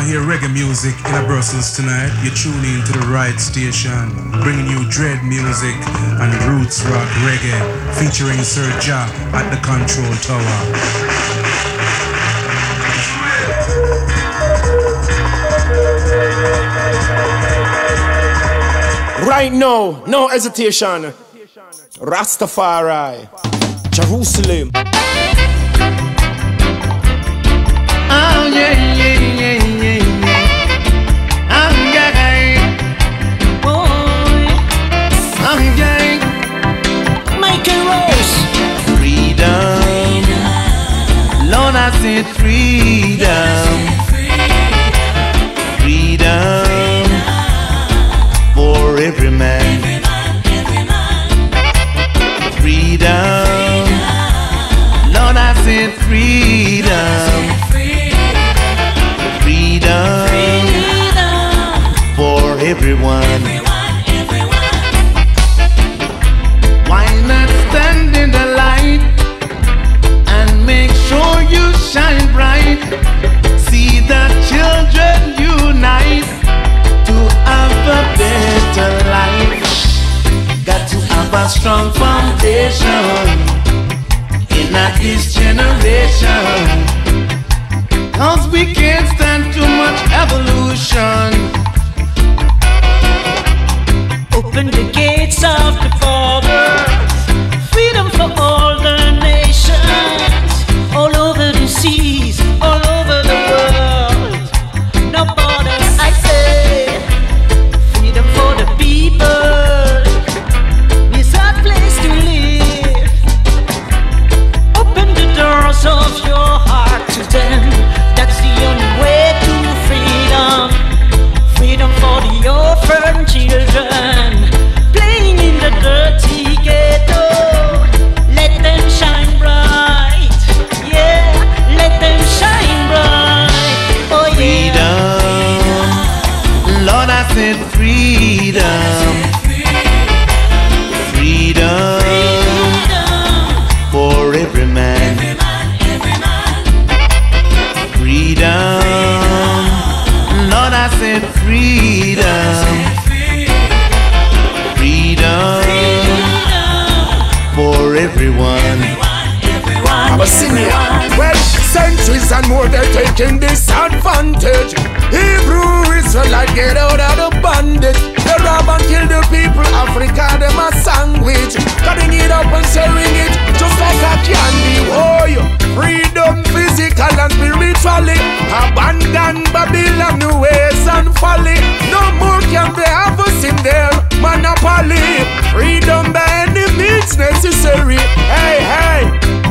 want to hear reggae music in a Brussels tonight, you're tuning into the right station, bringing you dread music and roots rock reggae, featuring Sir Ja at the control tower. Right now, no hesitation. Rastafari, Jerusalem. Oh yeah, yeah, yeah, yeah, freedom. Freedom for every man. Freedom. Lord, freedom. Freedom for everyone. In the light and make sure you shine bright? See the children unite to have a better life. Got to have a strong foundation in this generation. Cause we can't stand too much evolution. Taking disadvantage. Hebrew Israelite get out of the bondage. They rob and kill the people. Africa them a sandwich. Cutting it up and selling it just like a candy. Oh, yeah. freedom physical and spiritually. Abandon Babylon ways and folly. No more can they have us in their monopoly. Freedom by any means necessary. Hey, hey,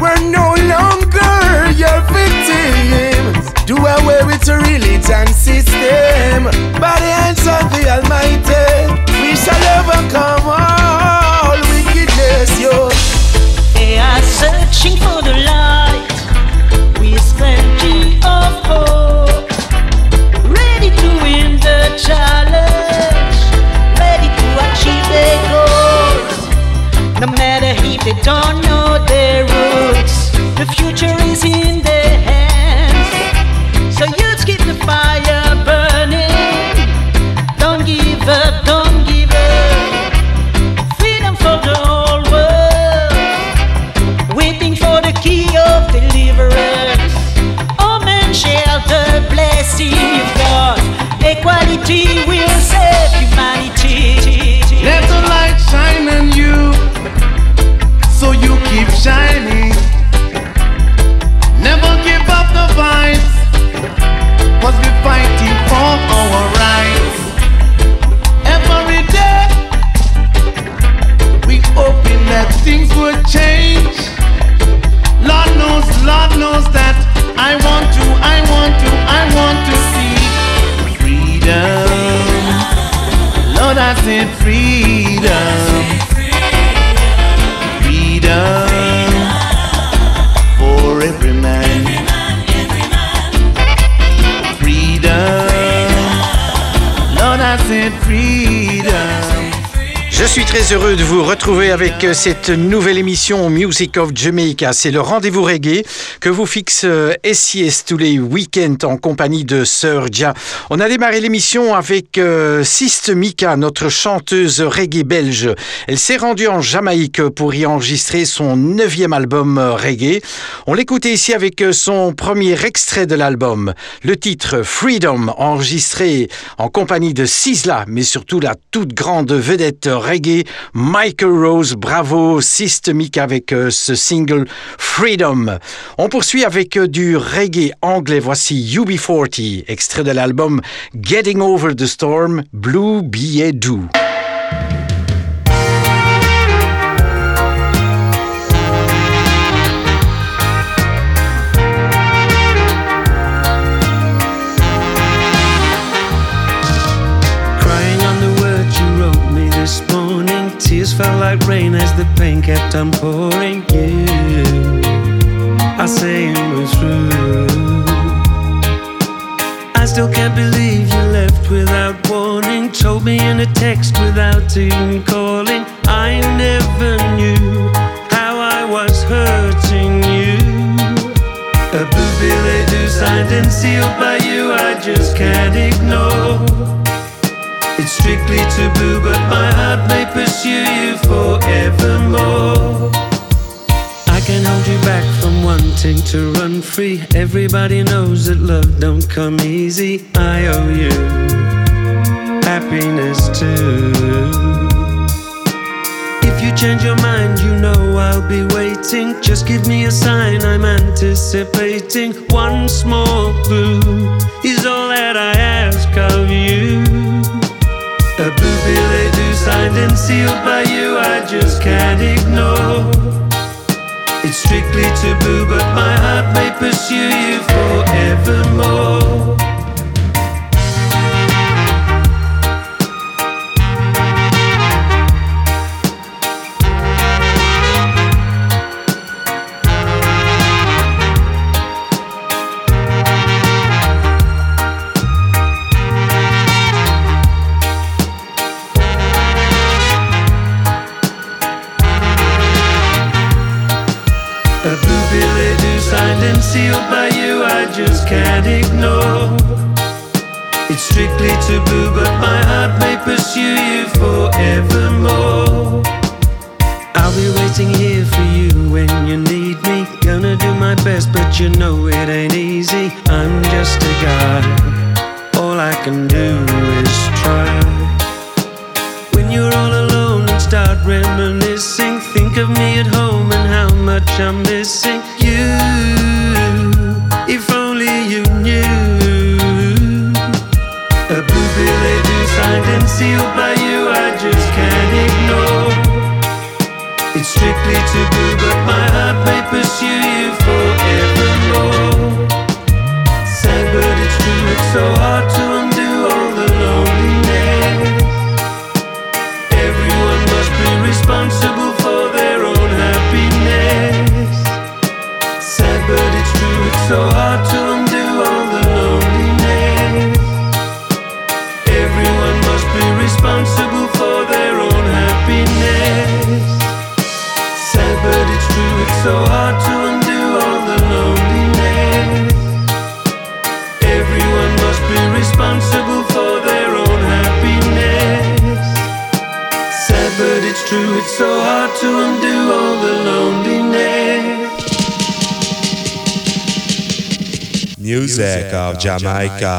we're no longer your victims. Do away with the religion system. By the hands of the Almighty, we shall overcome all wickedness. Yo. They are searching for the light euh, cette nouvelle émission Music of Jamaica. C'est le rendez-vous reggae que vous fixe SIS euh, tous les week-ends en compagnie de Sir Ja. On a démarré l'émission avec euh, Mika, notre chanteuse reggae belge. Elle s'est rendue en Jamaïque pour y enregistrer son neuvième album reggae. On l'écoutait ici avec son premier extrait de l'album, le titre Freedom, enregistré en compagnie de Sizzla, mais surtout la toute grande vedette reggae Michael Rose, bravo, systémique avec euh, ce single Freedom. On poursuit avec euh, du reggae anglais. Voici UB40, extrait de l'album Getting Over the Storm, Blue Billet Doux. Rain as the pain kept on pouring. You, I say it was true. I still can't believe you left without warning. Told me in a text without even calling. I never knew how I was hurting you. A billet doux signed and sealed by you, I just can't ignore. It's strictly taboo, but my heart may pursue you forevermore. I can hold you back from wanting to run free. Everybody knows that love don't come easy. I owe you happiness too. If you change your mind, you know I'll be waiting. Just give me a sign, I'm anticipating. One small clue is all that I ask of you. A blue do signed and sealed by you, I just can't ignore. It's strictly taboo, but my heart may pursue you forevermore. Jamaica.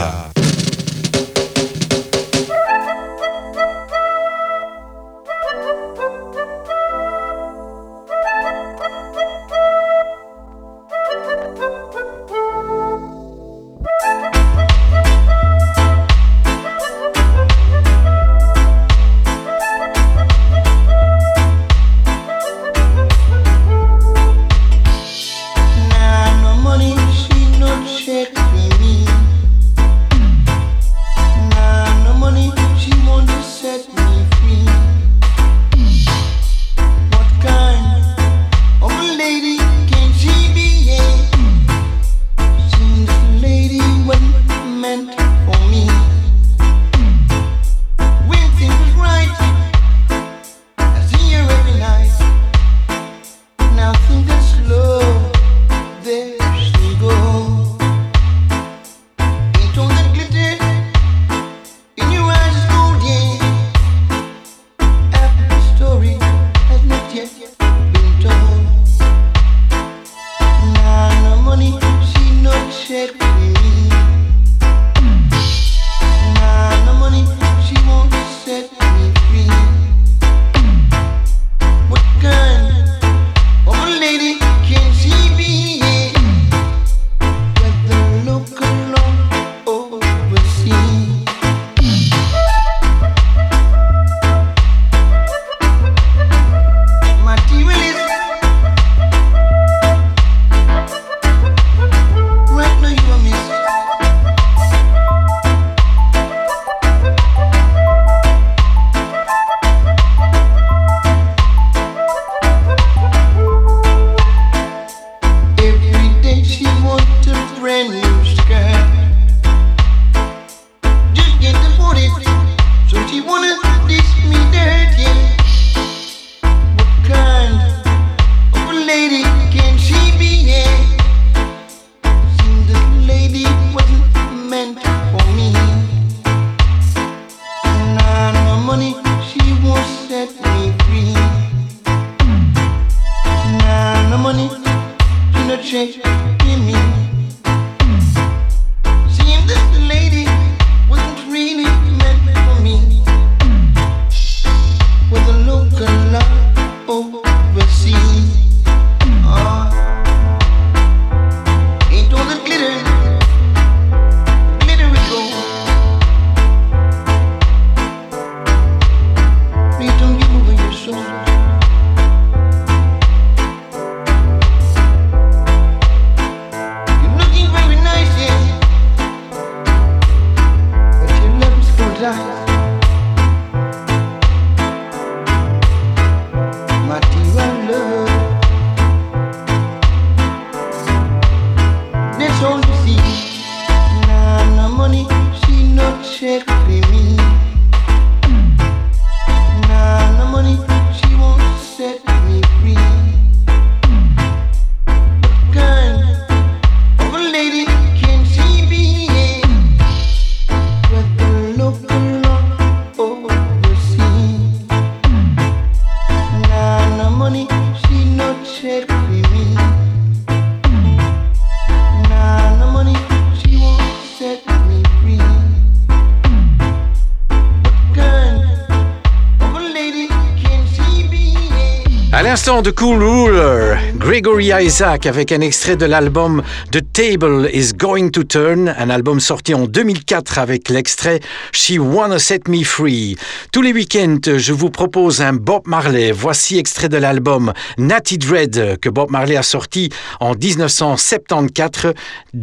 De Cool Ruler, Gregory Isaac avec un extrait de l'album The Table is Going to Turn, un album sorti en 2004 avec l'extrait She Wanna Set Me Free. Tous les week-ends, je vous propose un Bob Marley. Voici extrait de l'album Natty Dread que Bob Marley a sorti en 1974,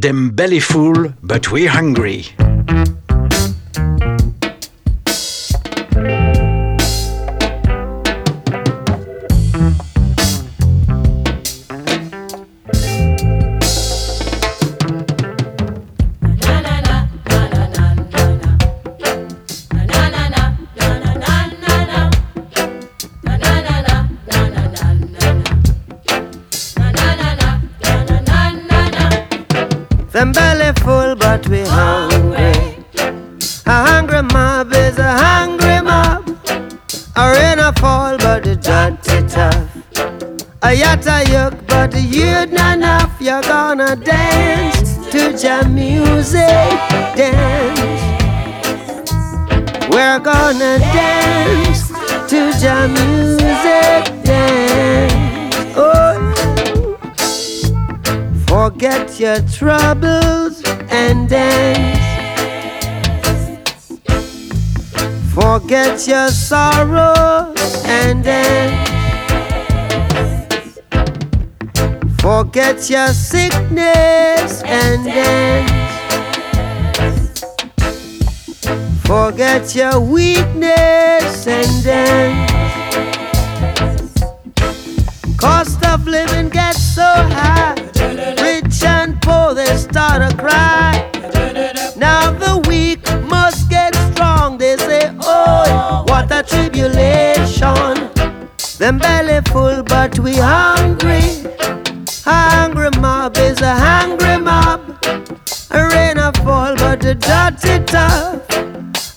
Them Belly Full But We're Hungry. Them belly full, but we hungry. A hungry mob is a hungry mob. A rain a fall, but the dirty tough. A yatta yuck, but youth not enough. You're gonna dance to jam music, dance. We're gonna dance to jam music, dance. Oh. Forget your troubles and dance. Forget your sorrows and dance. Forget your sickness and dance. Forget your weakness and dance. Cost of living gets so high. Poor, they start to cry. Now the weak must get strong. They say, Oh, what a tribulation. Them belly full, but we hungry. Hungry mob is a hungry mob. A rain a fall, but the dirty tough.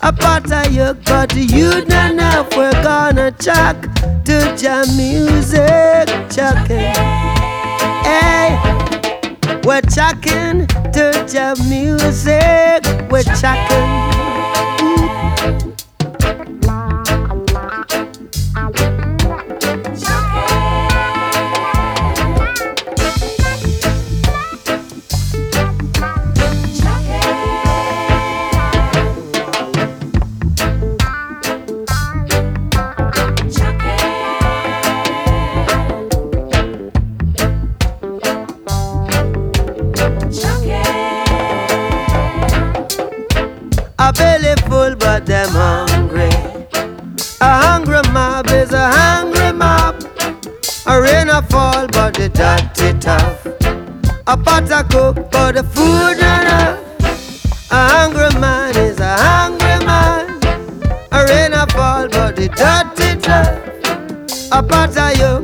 A pot of yuck, but you not enough. We're gonna chuck to jam music, chucking. Hey, we're to jam music. We're chucking. But them hungry. A hungry mob is a hungry mob. A rain a fall, but the dirty tough. A pot a cook, but the food not enough. A hungry man is a hungry man. A rain a fall, but the dirty tough. A pot a yoke,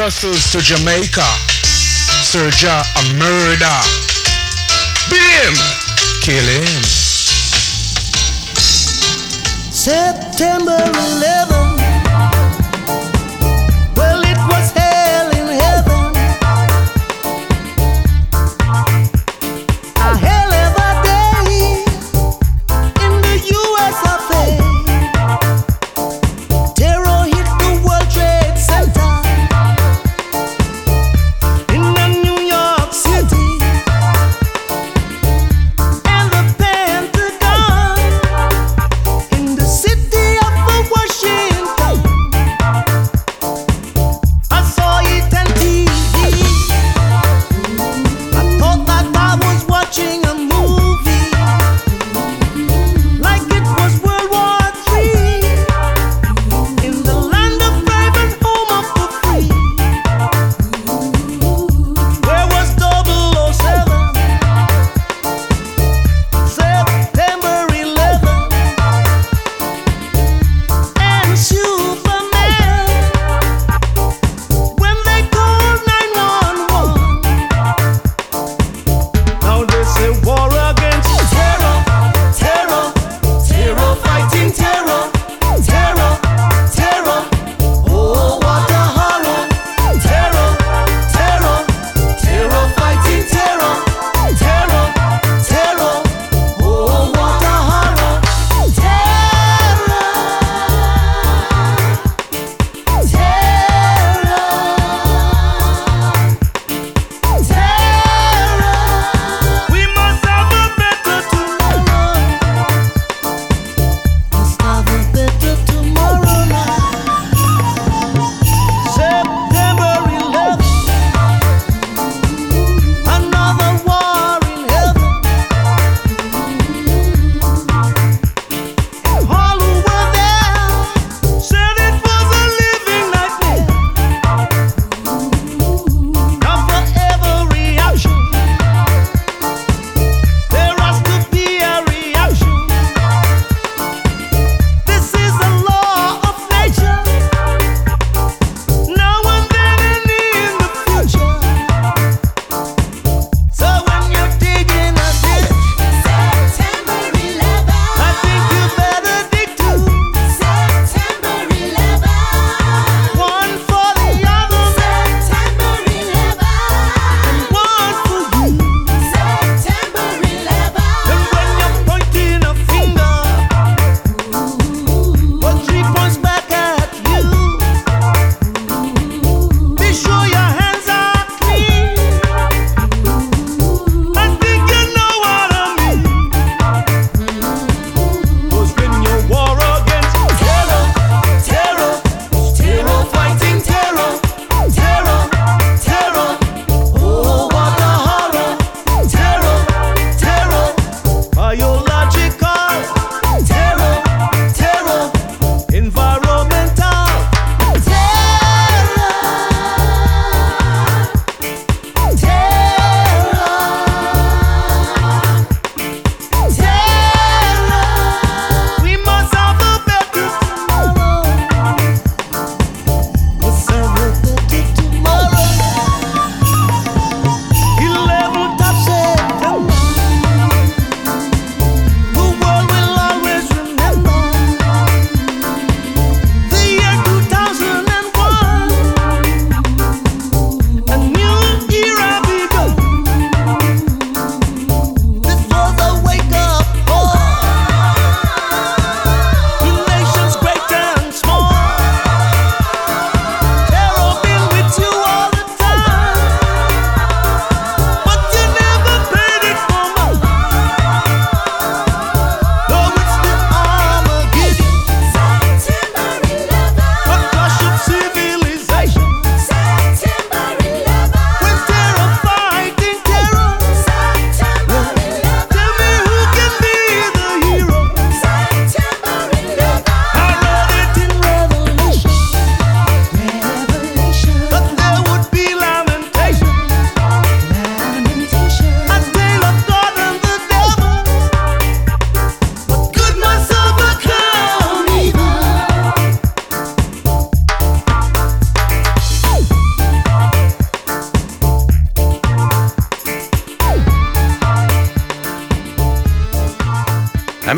Brussels to Jamaica, Serja a murder. Beat him, kill him. September 11.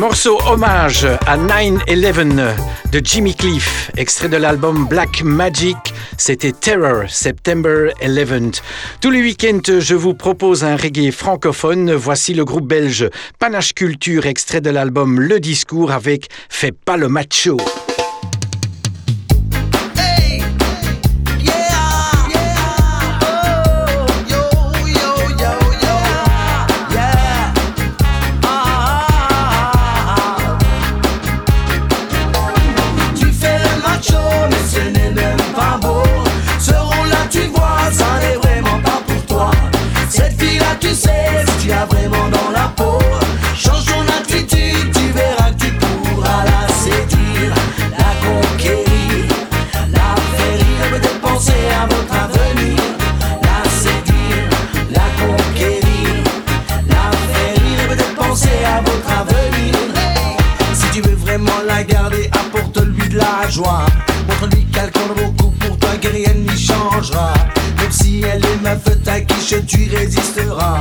Morceau hommage à 9-11 de Jimmy Cliff, extrait de l'album Black Magic. C'était Terror, September 11th. Tous les week-ends, je vous propose un reggae francophone. Voici le groupe belge Panache Culture, extrait de l'album Le Discours avec Fais pas le macho. Même si elle est ma à qui tu résisteras.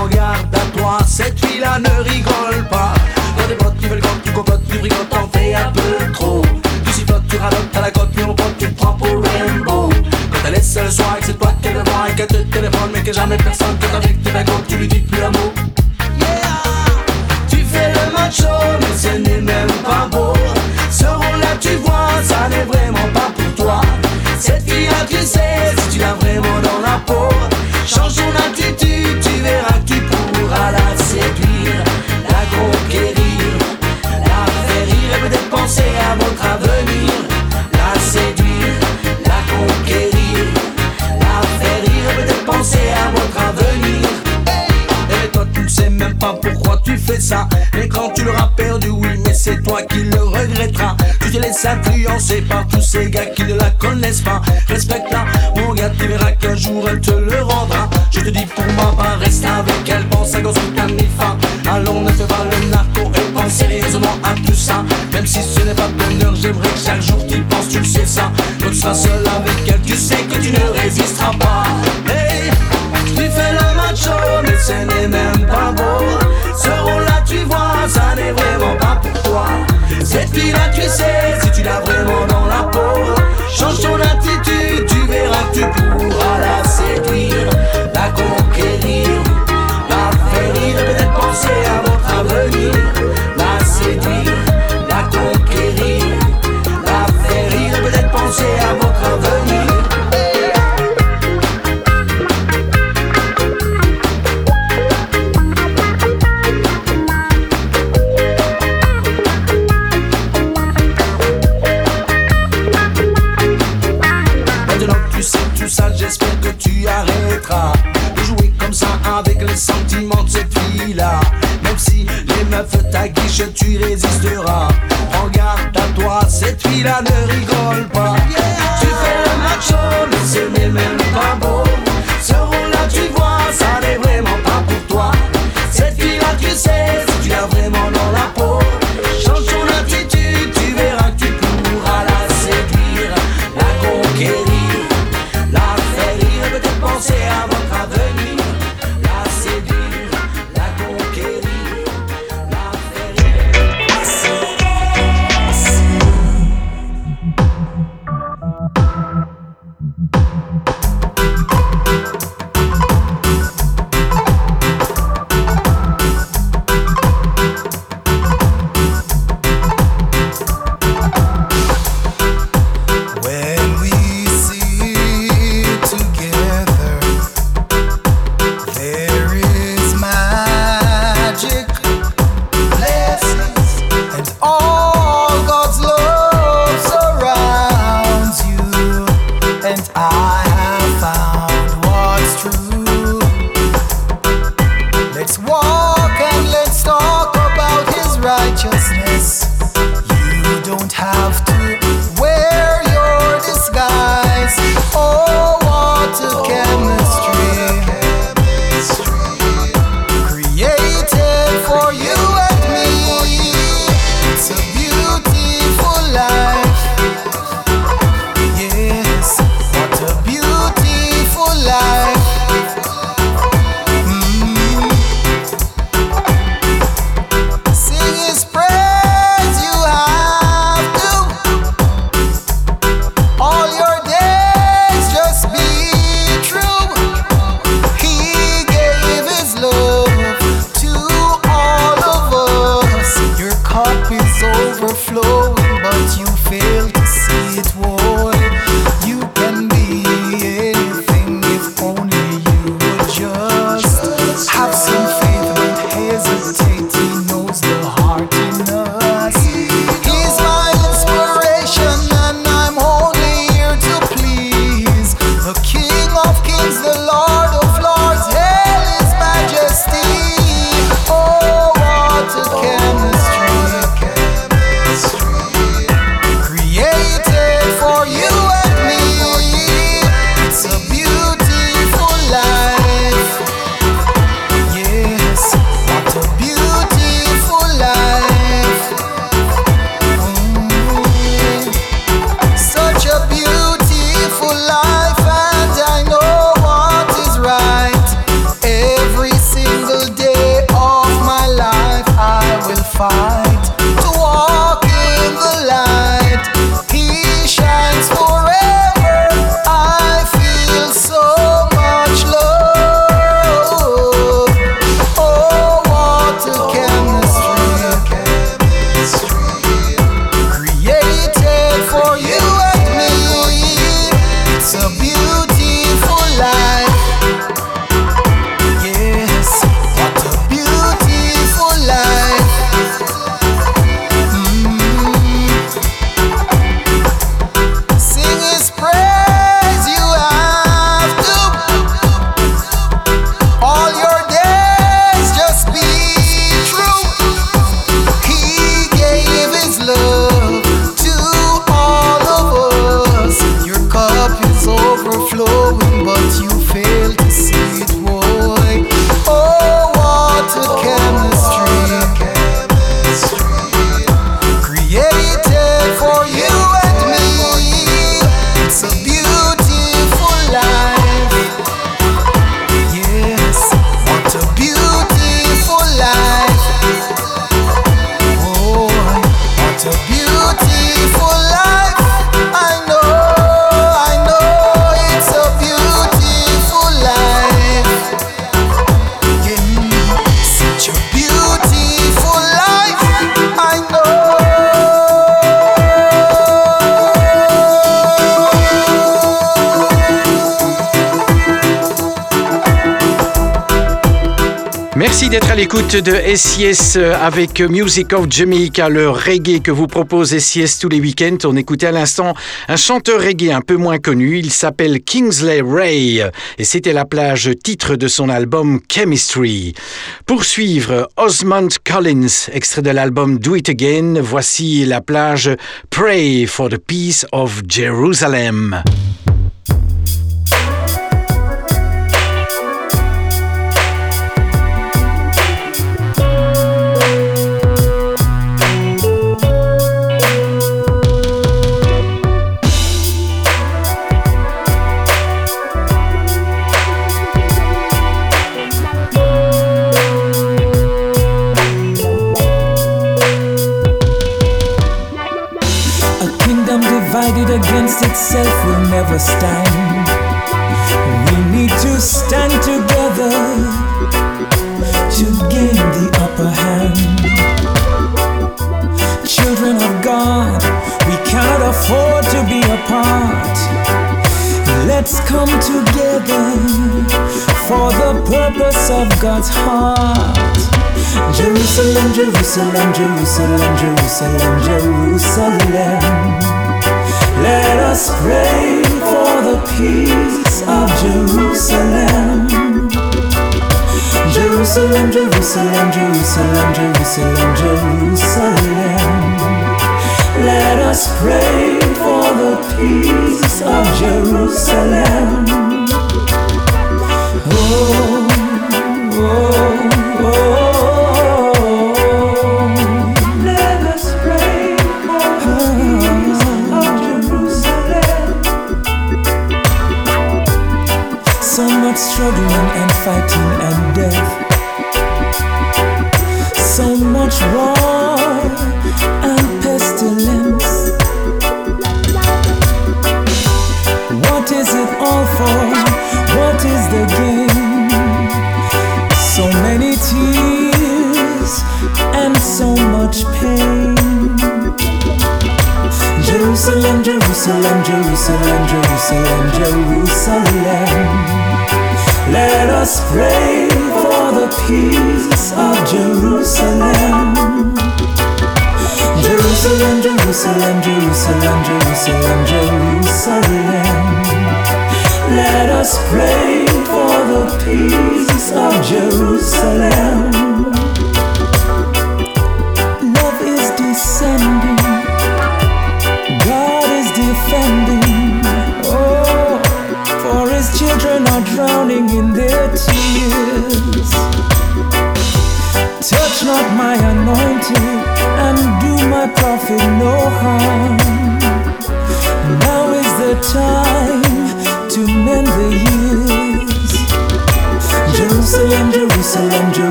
Regarde à toi, cette fille-là ne rigole pas. Quand des potes qui veulent quand tu compotes, tu rigoles, t'en fais un peu trop. Tu sifflotes, tu ralotes à la côte, on pote, tu te prends pour Rainbow. Quand elle est seule le soir et que c'est toi qu'elle voit et qu'elle te téléphone, mais que jamais personne que avec tes vacances, tu lui dis plus un mot. Tu fais le macho, mais ce n'est même pas beau. Ce rôle-là, tu vois, ça n'est toi. Cette fille-là, tu sais, si tu l'as vraiment dans la peau, change ton attitude, tu verras que tu pourras la séduire, la conquérir, la faire rire et peut-être penser à votre avenir, la séduire, la conquérir, la faire rire et peut-être penser à votre avenir. Et toi, tu ne sais même pas pourquoi tu fais ça, mais quand tu l'auras perdu, oui, mais c'est toi qui le regretteras. Tu te laisses influencer par tous ces gars qui ne la connaissent pas. Respecte-la, mon gars, tu verras qu'un jour elle te le rendra. Je te dis pour moi, pas reste avec elle, pense à ta mifa. Allons, ne fais pas le narco et pense sérieusement à tout ça. Même si ce n'est pas bonheur, j'aimerais que chaque jour tu penses, tu le sais ça. Quand tu seras seul avec elle, tu sais que tu ne résisteras pas. Hey, tu fais le macho, mais ce n'est même pas beau. Ce rôle-là, tu vois, ça n'est vraiment pas pour toi. Cette fille-là, tu sais, si tu l'as vraiment dans la peau, de SIS avec Music of Jamaica, le reggae que vous propose SIS tous les week-ends. On écoutait à l'instant un chanteur reggae un peu moins connu. Il s'appelle Kingsley Ray et c'était la plage titre de son album Chemistry. Pour suivre, Osmond Collins, extrait de l'album Do It Again. Voici la plage Pray for the Peace of Jerusalem. Against itself will never stand. We need to stand together to gain the upper hand. Children of God, we cannot afford to be apart. Let's come together for the purpose of God's heart. Jerusalem, Jerusalem, Jerusalem, Jerusalem, Jerusalem. Let us pray for the peace of Jerusalem. Jerusalem, Jerusalem, Jerusalem, Jerusalem, Jerusalem. Let us pray for the peace of Jerusalem. Oh, oh. Struggling and fighting and death. So much war and pestilence. What is it all for? What is the game? So many tears and so much pain. Jerusalem, Jerusalem, Jerusalem, Jerusalem, Jerusalem. Let us pray for the peace of Jerusalem. Jerusalem, Jerusalem, Jerusalem, Jerusalem, Jerusalem. Let us pray for the peace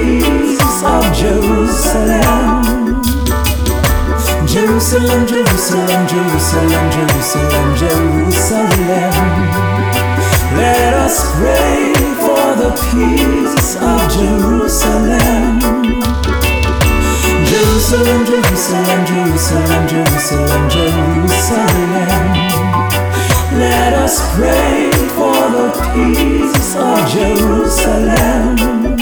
peace of Jerusalem. Jerusalem, Jerusalem, Jerusalem, Jerusalem, Jerusalem. Let us pray for the peace of Jerusalem. Jerusalem, Jerusalem, Jerusalem, Jerusalem, Jerusalem. Let us pray for the peace of Jerusalem.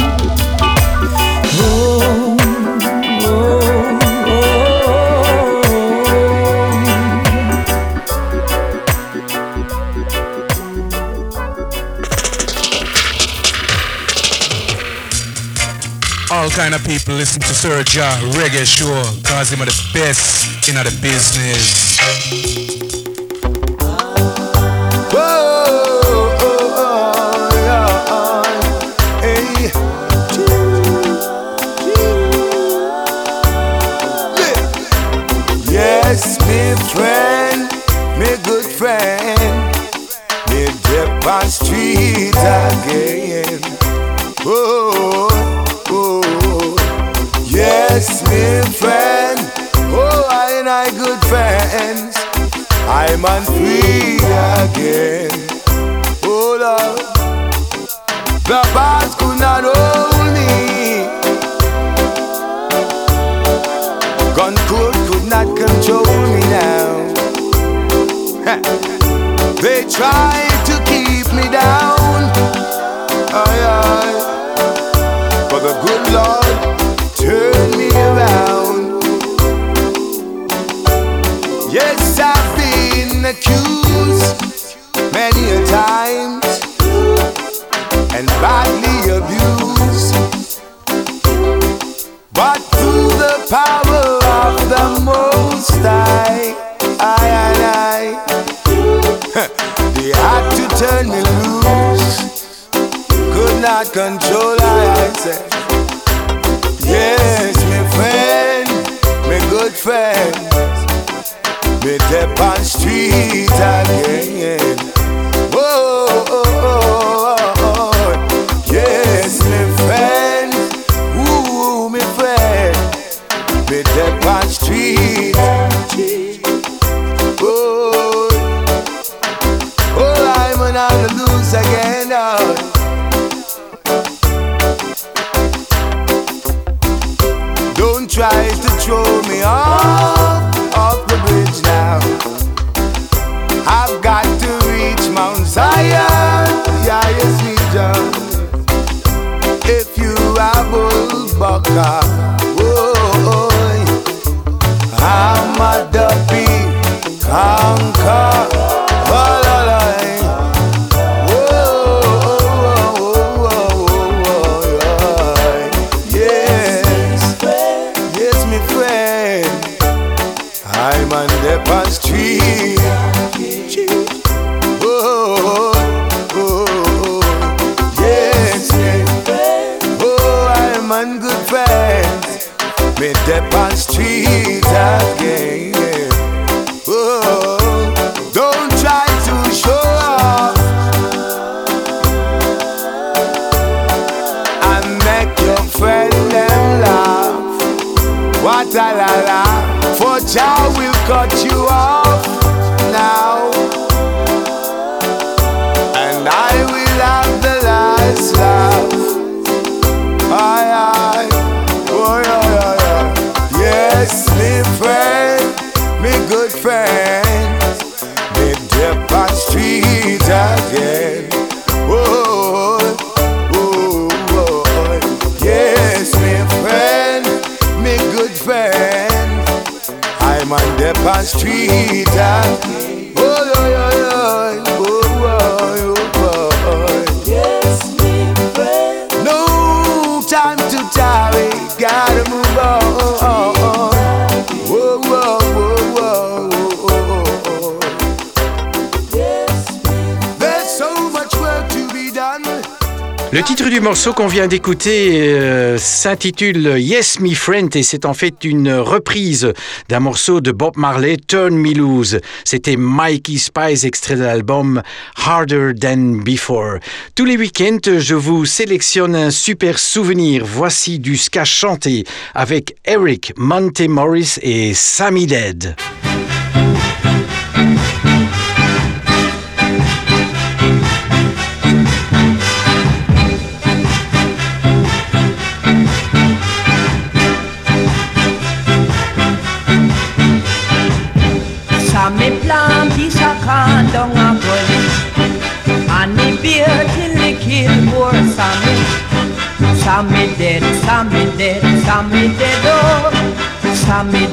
Kind of people listen to Sir Reggae Show cause him are the best in the business. Yes, me friend, me good friend, me on street again. Oh, oh, Yes, me friend. Oh, I and I good friends. I'm on free again. Oh, love. The past could not hold me. Gun could, could not control me now. they tried to keep me down. Aye, aye. But the good Lord turned. Been accused many a times and badly abused. But through the power of the Most High, I and I, they had to turn me loose. Could not control, I, I said. Yes, my friend, my good friend, me step on street again. Oh oh, oh, oh, oh, oh. yes, my friend, ooh, my friend, me step on street. Oh, oh, I'm again. Oh. To throw me off toca. Morceau qu'on vient d'écouter euh, s'intitule Yes Me Friend et c'est en fait une reprise d'un morceau de Bob Marley, Turn Me Loose. C'était Mikey Spice, extrait de l'album Harder Than Before. Tous les week-ends, je vous sélectionne un super souvenir. Voici du ska chanté avec Eric Monte-Morris et Sammy Dead.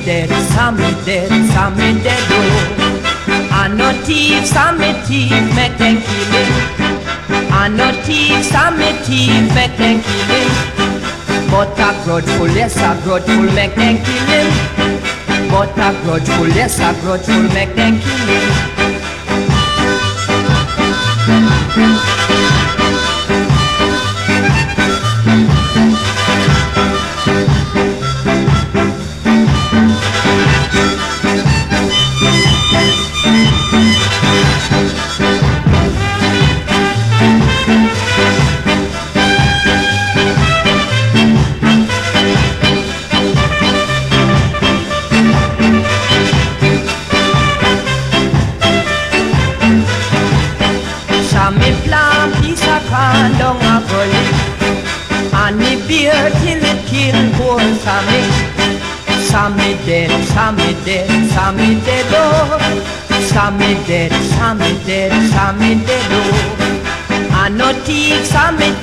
Sammy dead, Sammy dead, Sammy dead oh And no thief, Sammy thief make them kill him And no thief, Sammy thief make them kill him But a grudgeful, yes a grudgeful make them kill him but a grudgeful, yes, a grudgeful make them kill him.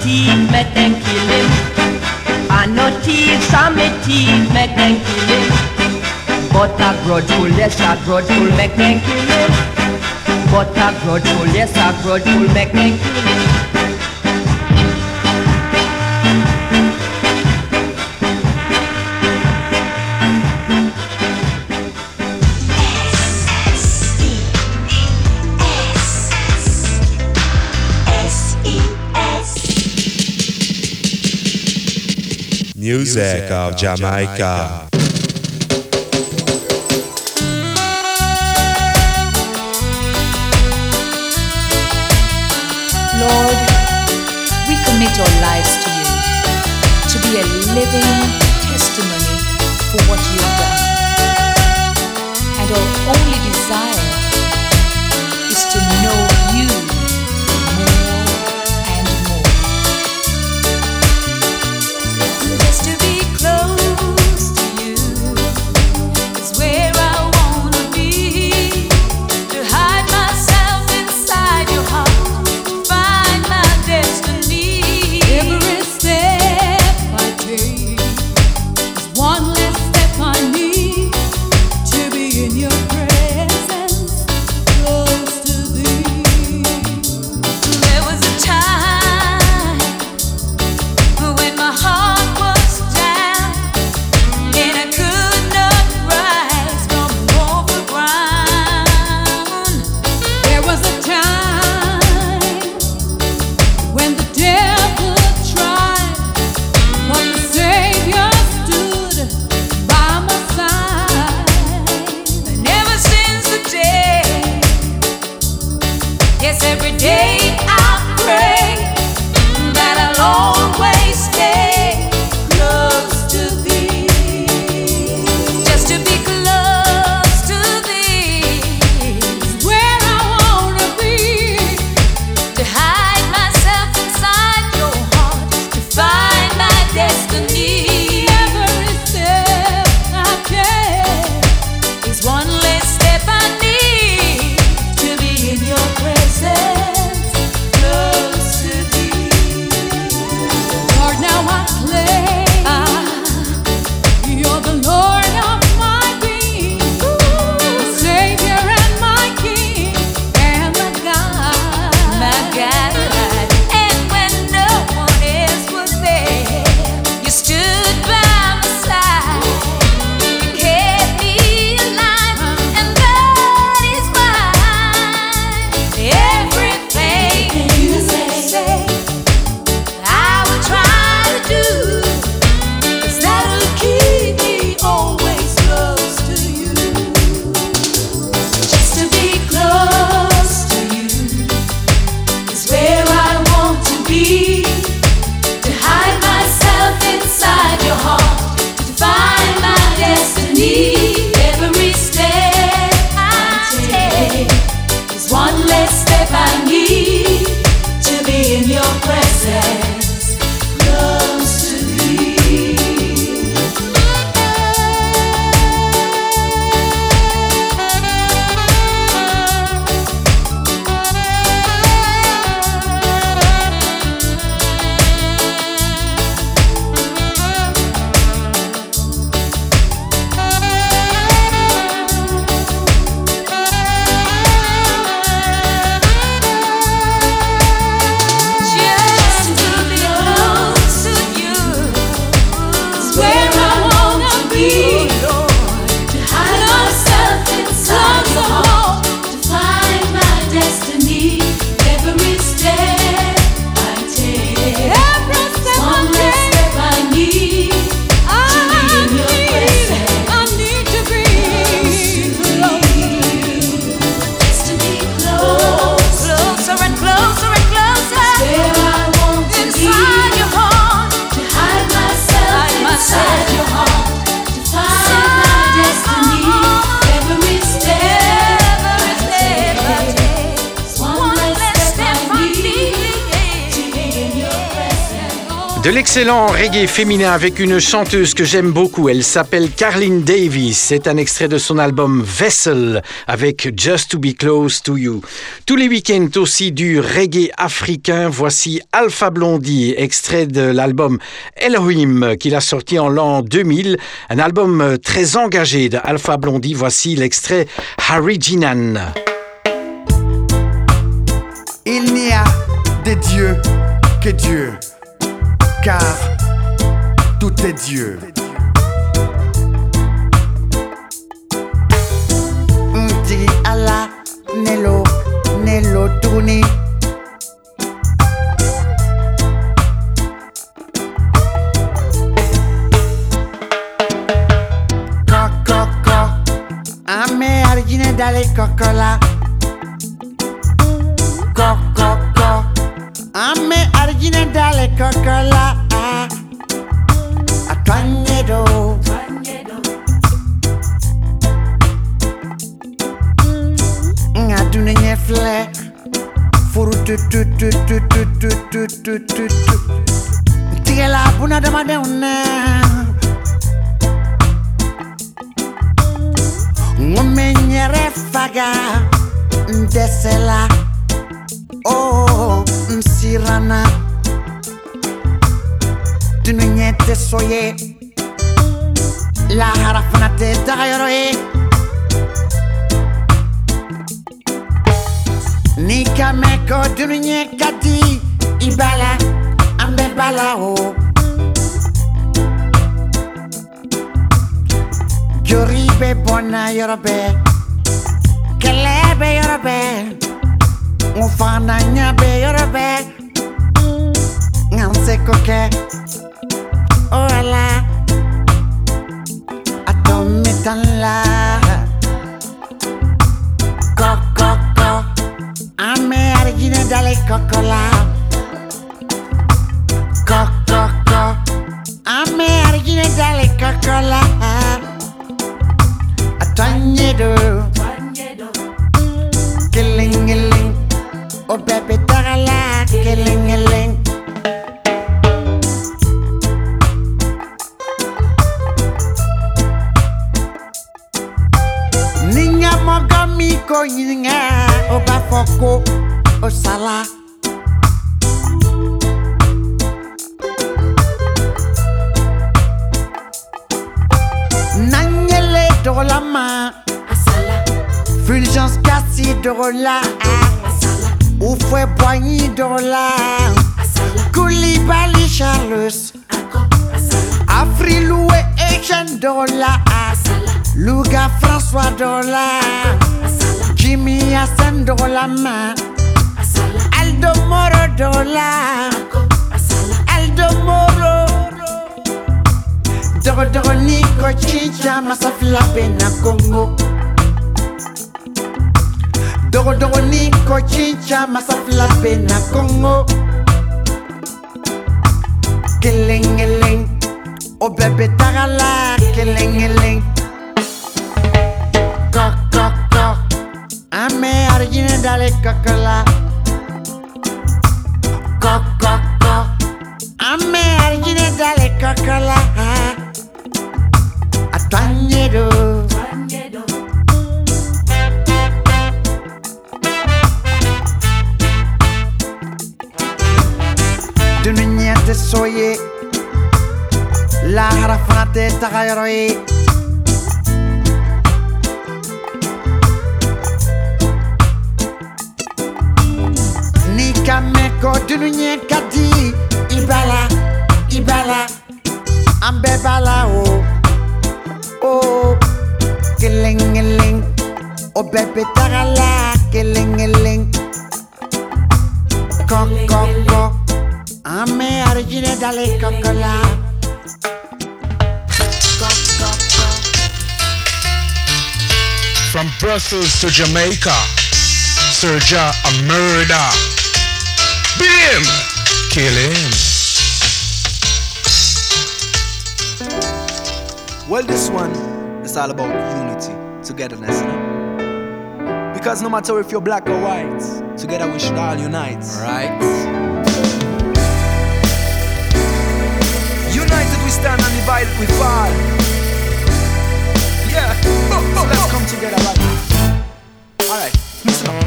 Thief, make them kill him. I no thief, some me thief, make them kill him. But a grudgeful, yes, a grudgeful, make them kill him. But a grudgeful, yes, a grudgeful, make them Music of Jamaica. Lord, we commit our lives to you to be a living De l'excellent reggae féminin avec une chanteuse que j'aime beaucoup. Elle s'appelle Carlin Davis. C'est un extrait de son album Vessel avec Just to Be Close to You. Tous les week-ends aussi du reggae africain. Voici Alpha Blondie, extrait de l'album Elohim qu'il a sorti en l'an 2000. Un album très engagé de Alpha Blondie. Voici l'extrait Harijinan. Il n'y a des dieux que Dieu car tout est Dieu. Ndi Allah, Nello, Nello Tourné. Ame argine dalle cocola. Co, co, co. Ame margine dalle coccola a Quagnedo Ad un gnefle Furu tu tu tu tu tu tu tu tu tu tu. Tige la puna da madonna Ngomenyere faga Ndesela Oh, msirana Dünün yette soye La harafına te dayoroye Nika meko dünün yekati Ibala ambe bala o oh. Yoribe bona yorobe. Kelebe yorobe. Mufana nyabe yorobe. Nganse koke or a lie. I don't make a lie. Coco, co. a me origine dalle coccola. Coco, co. a me origine dalle coccola. A tornado, killing, killing, oh baby, darala, killing. Carola, où fue Poignidolà, Koulibaly Charles, Afrilou et Eugène Dola, Louga François Dola, Jimmy Hassan Dolama, Aldo Moro Dola, Aldo Moro. Dogo Dogo Nico Chicha, Masafila Bena Congo. Dogo dogo niko chincha masafla pena kongo. Kelengeleng O bebe tagala kelengeleng Kok kok kok Ame argine dale kokola Kok kok kok Ame argine dale kokola السوية لا عرفت تغيري Nikameko dununye kadi. Ibala ibala. Ambe bala o. O kilingeling o bebe tagala kilingeling kok kok kok Ame argine dale kokola From Brussels to Jamaica, Serja a murder. Beat him, kill him. Well, this one is all about unity, togetherness, you know? Because no matter if you're black or white, together we should all unite. Right? Stand and divided we fall. Yeah, so let's come together right now. Alright, listen up.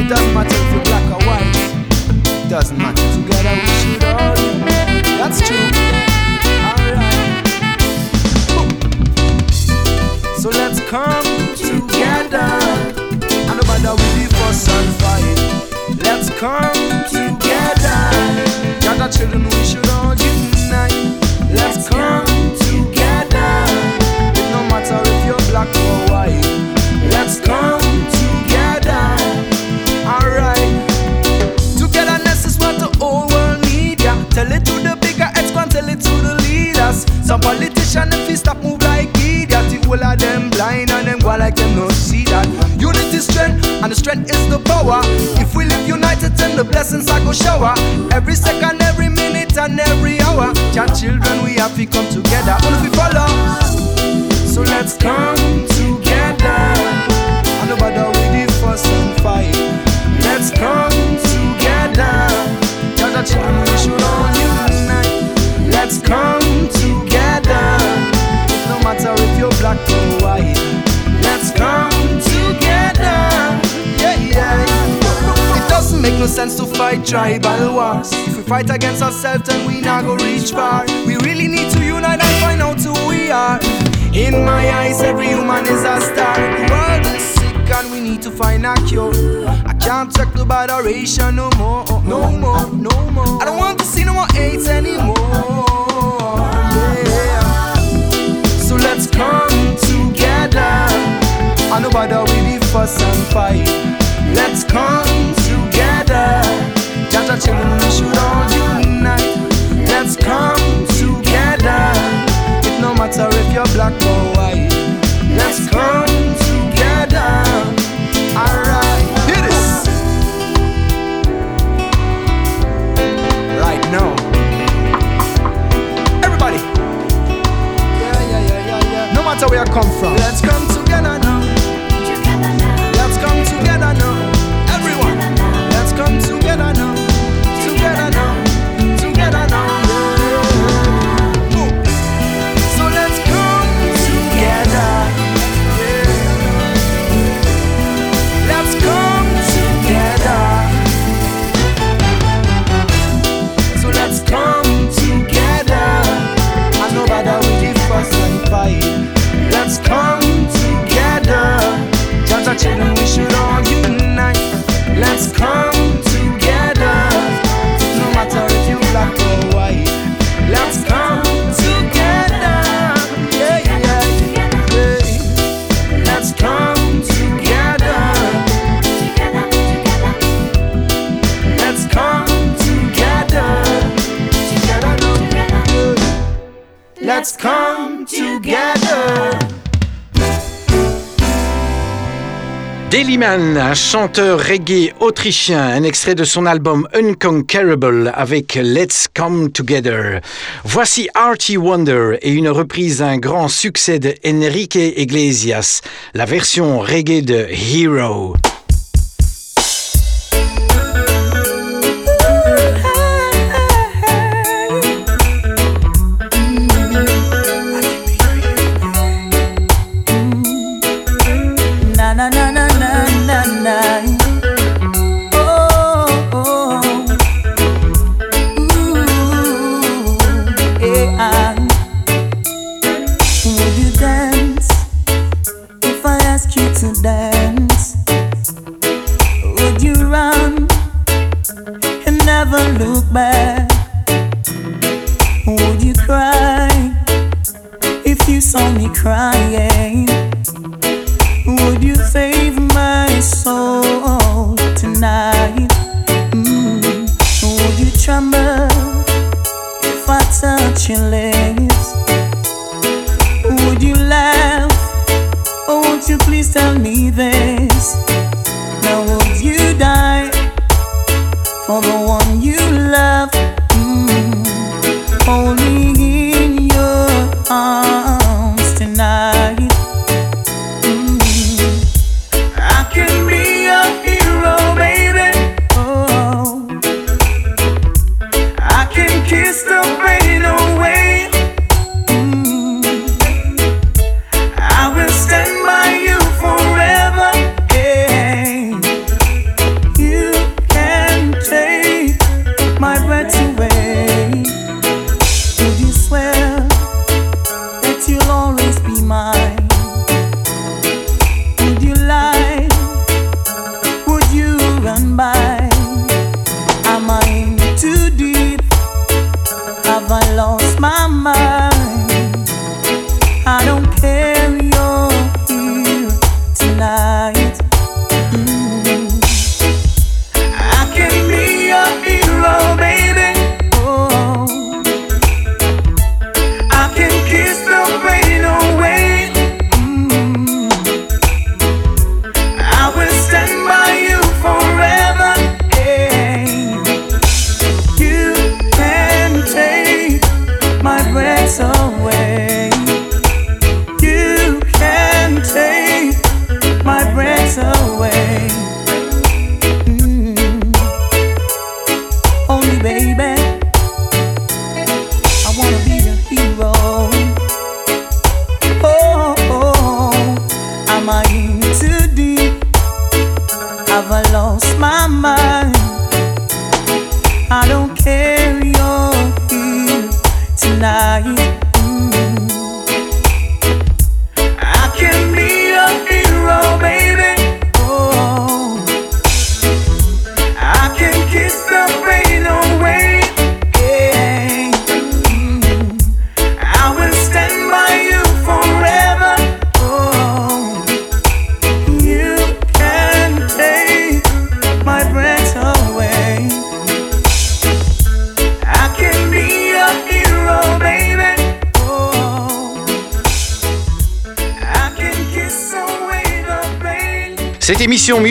It doesn't matter if you're black or white. It doesn't matter. Together we should all. That's true. Alright. So let's come together. And no matter we the fuss and fight. Let's come together. Gather children, we should all. Let's come together. It no matter if you're black or white. Let's come together. Alright. Togetherness is what the whole world. Tell it to the bigger tell it to the leaders. Some politicians, if you stop move like idiot, the whole of them blind and them go like them no see that. Unity strength, and the strength is the power. If we live united, then the blessings I go shower. Every second, every and every hour. Your children, we have to come together. If we follow, so let's come together. And nobody with the fuss and fight. Let's come together. Tell the children we should all unite. Let's come together. No matter if you're black or white. Let's come together. Yeah, yeah. Make no sense to fight tribal wars. If we fight against ourselves, then we not go reach far. We really need to unite and find out who we are. In my eyes, every human is a star. The world is sick and we need to find a cure. I can't take the adoration no more, no more, no more. I don't want to see no more hate anymore. Yeah. So let's come together. I know bother with the fuss and fight. Chanteur reggae autrichien, un extrait de son album Unconquerable avec Let's Come Together. Voici Archie Wonder et une reprise d'un grand succès de Enrique Iglesias, la version reggae de Hero.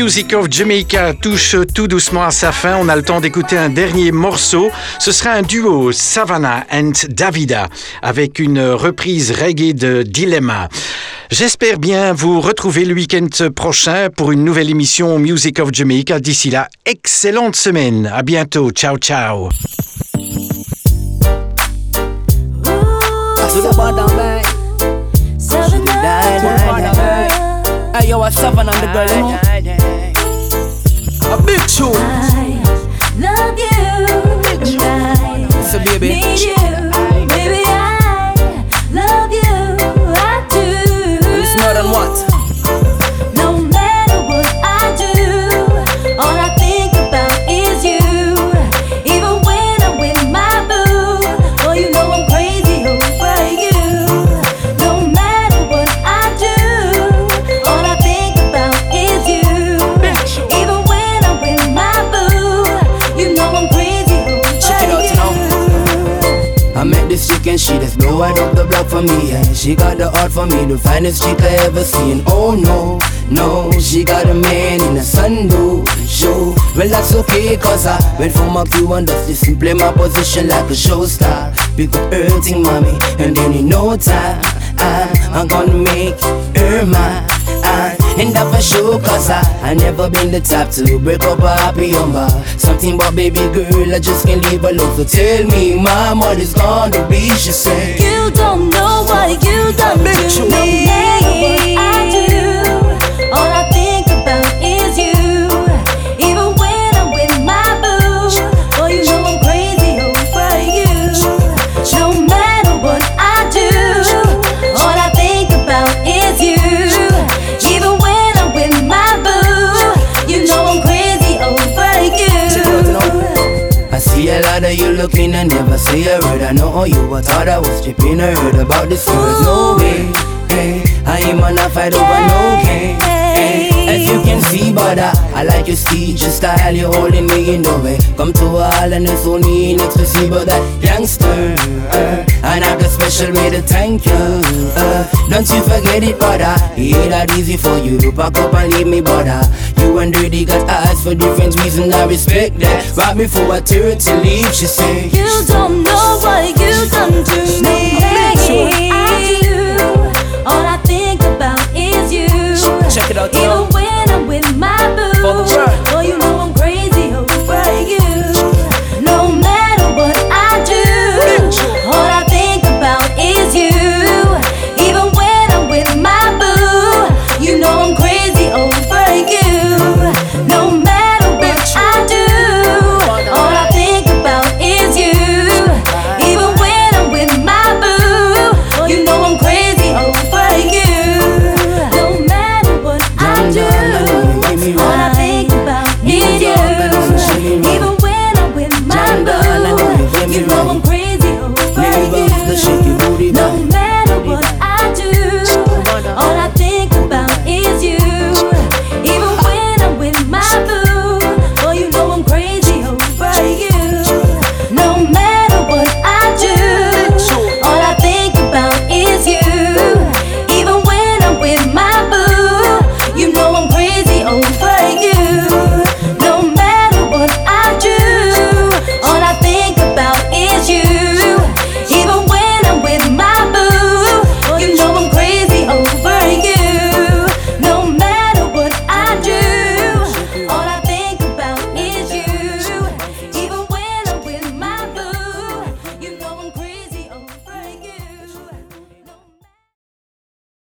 Music of Jamaica touche tout doucement à sa fin. On a le temps d'écouter un dernier morceau. Ce sera un duo Savannah and Davida avec une reprise reggae de Dilemma. J'espère bien vous retrouver le week-end prochain pour une nouvelle émission Music of Jamaica. D'ici là, excellente semaine. À bientôt. Ciao, ciao. The A big tune. Love you, and I So, baby. need you, and up the block for me. She got the heart for me, the finest chick I ever seen. Oh no, no, she got a man in a sunroof show. Well, that's okay, cause I went for my cue and just listen, play my position like a show star. Pick up everything, mommy, and then in no time, I, I'm gonna make her mine. And that for sure, cause I, I never been the type to break up a happy number. Something about baby girl, I just can't leave alone. So tell me, my money's gonna be, she said. You don't know what you done to me. What I do, all I see of you looking and never say a word. I know you, I thought I was tripping. I heard about this girl. No way, hey, I ain't gonna fight over no game. Hey, as you can see, but I, I like your speech, your style, you holding me in the way. Come to a hall and it's only next to see, but that youngster. Uh, and I got special way to thank you. Uh, don't you forget it, brother. It ain't that easy for you to pack up and leave me, brother. You and Dirty got eyes for different reasons. I respect that. Right before I tear it to leave, she said. You don't know what you done to me. I do. All I think about is you. Check it out, Even when I'm with my boo. For the world.